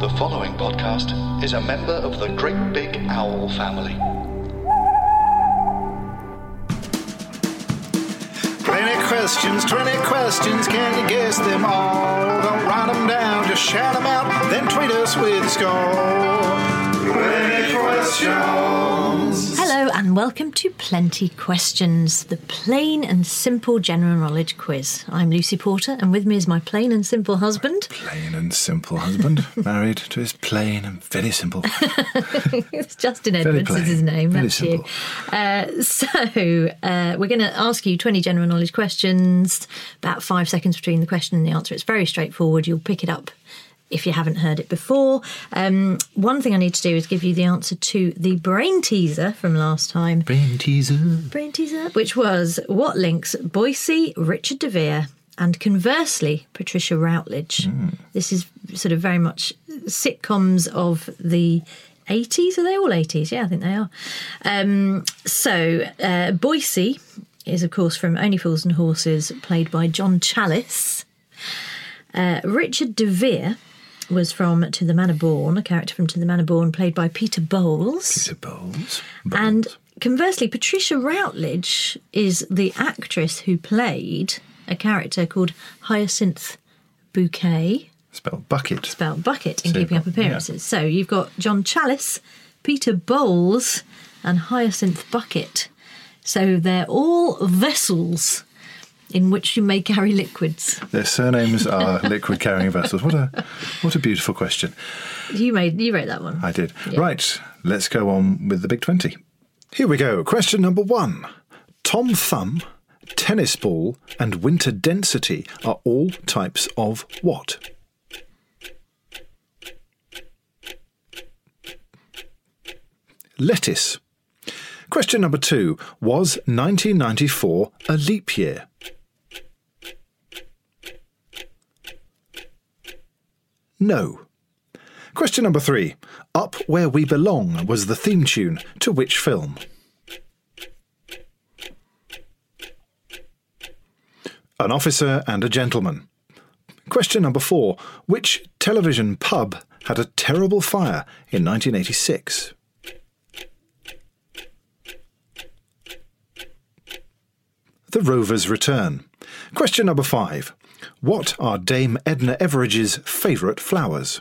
The following podcast is a member of the Great Big Owl family. 20 questions, 20 questions, can you guess them all? Don't write them down, just shout them out, then tweet us with a score. 20 questions. And welcome to Plenty Questions, the plain and simple general knowledge quiz. I'm Lucy Porter and with me is my plain and simple husband. Plain and simple husband, married to his plain and very simple. it's Justin Edwards plain, is his name, very that's you. Uh, so uh, we're going to ask you 20 general knowledge questions, about five seconds between the question and the answer. It's very straightforward. You'll pick it up if you haven't heard it before. Um, one thing I need to do is give you the answer to the brain teaser from last time. Brain teaser. brain teaser, which was what links Boycie, Richard DeVere, and conversely Patricia Routledge. This is sort of very much sitcoms of the 80s. Are they all 80s? Yeah, I think they are. Um, so uh, Boycie is, of course, from Only Fools and Horses, played by John Challis. Uh, Richard DeVere was from To the Manor Born, a character from To the Manor Born, played by Peter Bowles. Peter Bowles. And conversely, Patricia Routledge is the actress who played a character called Hyacinth Bouquet, Spelled bucket. spelled Bucket, in So Keeping Up Appearances. So you've got John Challis, Peter Bowles, and Hyacinth Bucket. So they're all vessels in which you may carry liquids. Their surnames are liquid carrying vessels. What a what a beautiful question. You made you wrote that one. I did. Yeah. Right, let's go on with the big 20. Here we go. Question number one Tom Thumb, tennis ball, and winter density are all types of what? Lettuce. Question number two Was 1994 a leap year? No. Question number three. Up Where We Belong was the theme tune to which film? An officer and a gentleman. Question number four. Which television pub had a terrible fire in 1986? The Rovers return. Question number five. What are Dame Edna Everage's favourite flowers?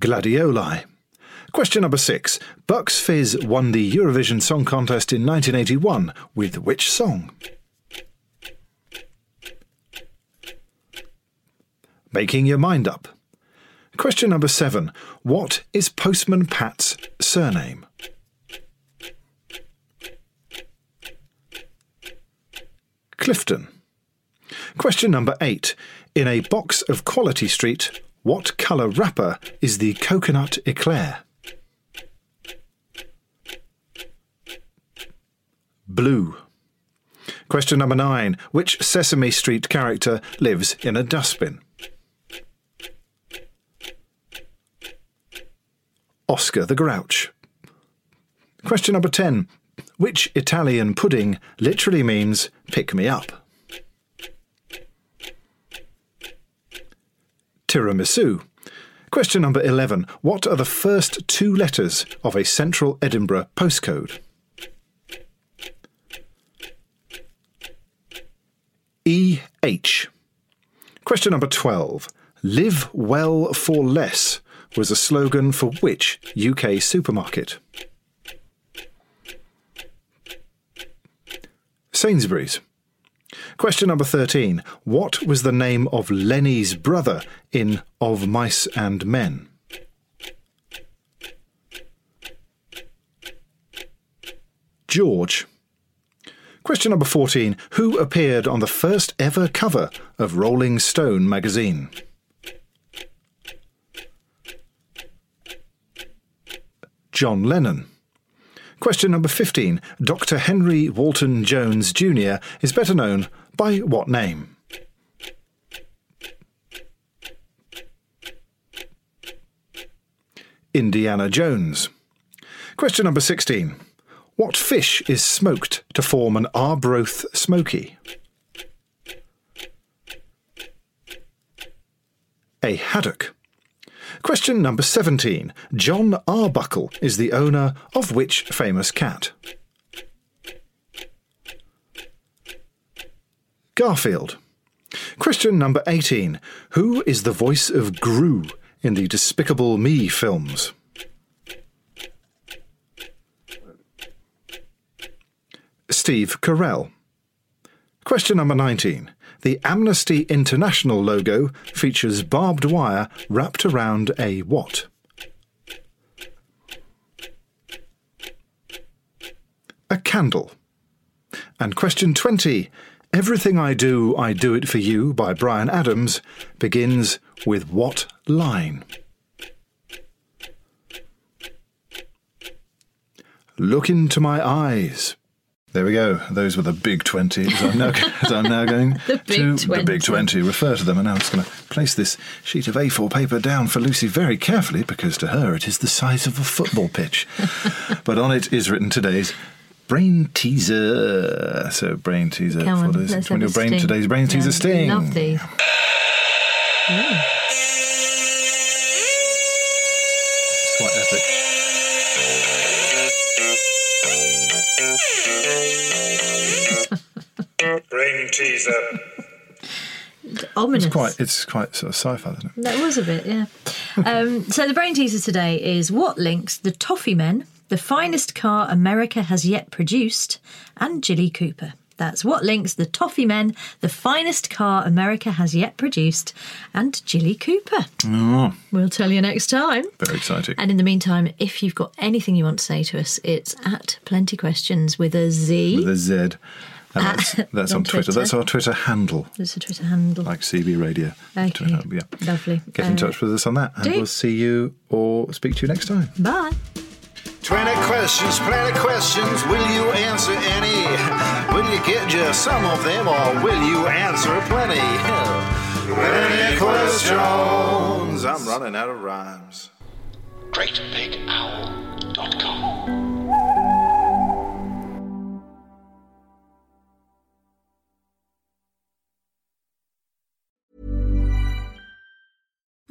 Gladioli. Question number six. Bucks Fizz won the Eurovision Song Contest in 1981 with which song? Making your mind up. Question number seven. What is Postman Pat's surname? Clifton. Question number eight. In a box of Quality Street, what colour wrapper is the coconut eclair? Blue. Question number nine. Which Sesame Street character lives in a dustbin? Oscar the Grouch. Question number 10. Which Italian pudding literally means pick me up? Tiramisu. Question number 11. What are the first two letters of a central Edinburgh postcode? EH. Question number 12. Live well for less was a slogan for which UK supermarket? Sainsbury's. Question number 13. What was the name of Lennie's brother in Of Mice and Men? George. Question number 14. Who appeared on the first ever cover of Rolling Stone magazine? John Lennon. Question number 15. Dr. Henry Walton Jones Jr. is better known by what name? Indiana Jones. Question number 16. What fish is smoked to form an Arbroath smokie? A haddock. Question number 17. John Arbuckle is the owner of which famous cat? Garfield. Question number 18. Who is the voice of Gru in the Despicable Me films? Steve Carell. Question number 19. The Amnesty International logo features barbed wire wrapped around a what? A candle. And question 20. Everything I Do, I Do It For You by Bryan Adams begins with what line? Look into my eyes. There we go. Those were the big 20. So I'm now, so I'm now going The to 20. the big 20. Refer to them, and now I'm just going to place this sheet of A4 paper down for Lucy very carefully because to her it is the size of a football pitch. but on it is written today's brain teaser. So, brain teaser. Come on, for this. let's When have your a brain, today's brain teaser Yeah, sting. Love these. Brain teaser. Ominous. It's quite, it's quite sort of sci-fi, isn't it? That was a bit, yeah. Um, so the brain teaser today is what links the Toffee Men, the finest car America has yet produced, and Jilly Cooper. That's what links the Toffee Men, the finest car America has yet produced, and Jilly Cooper. Oh, We'll tell you next time. very exciting. And in the meantime, if you've got anything you want to say to us, it's at Plenty Questions with a Z. With a Z. And that's, that's on, On Twitter. Twitter. That's our Twitter handle, There's a Twitter handle. like CB Radio. Okay. Twitter yeah. Lovely. Get in Uh, touch with us on that, and do. we'll see you or speak to you next time. Bye. 20 questions, plenty questions. Will you answer any? Will you get just some of them, or will you answer plenty? Plenty questions. I'm running out of rhymes. GreatBigOwl.com.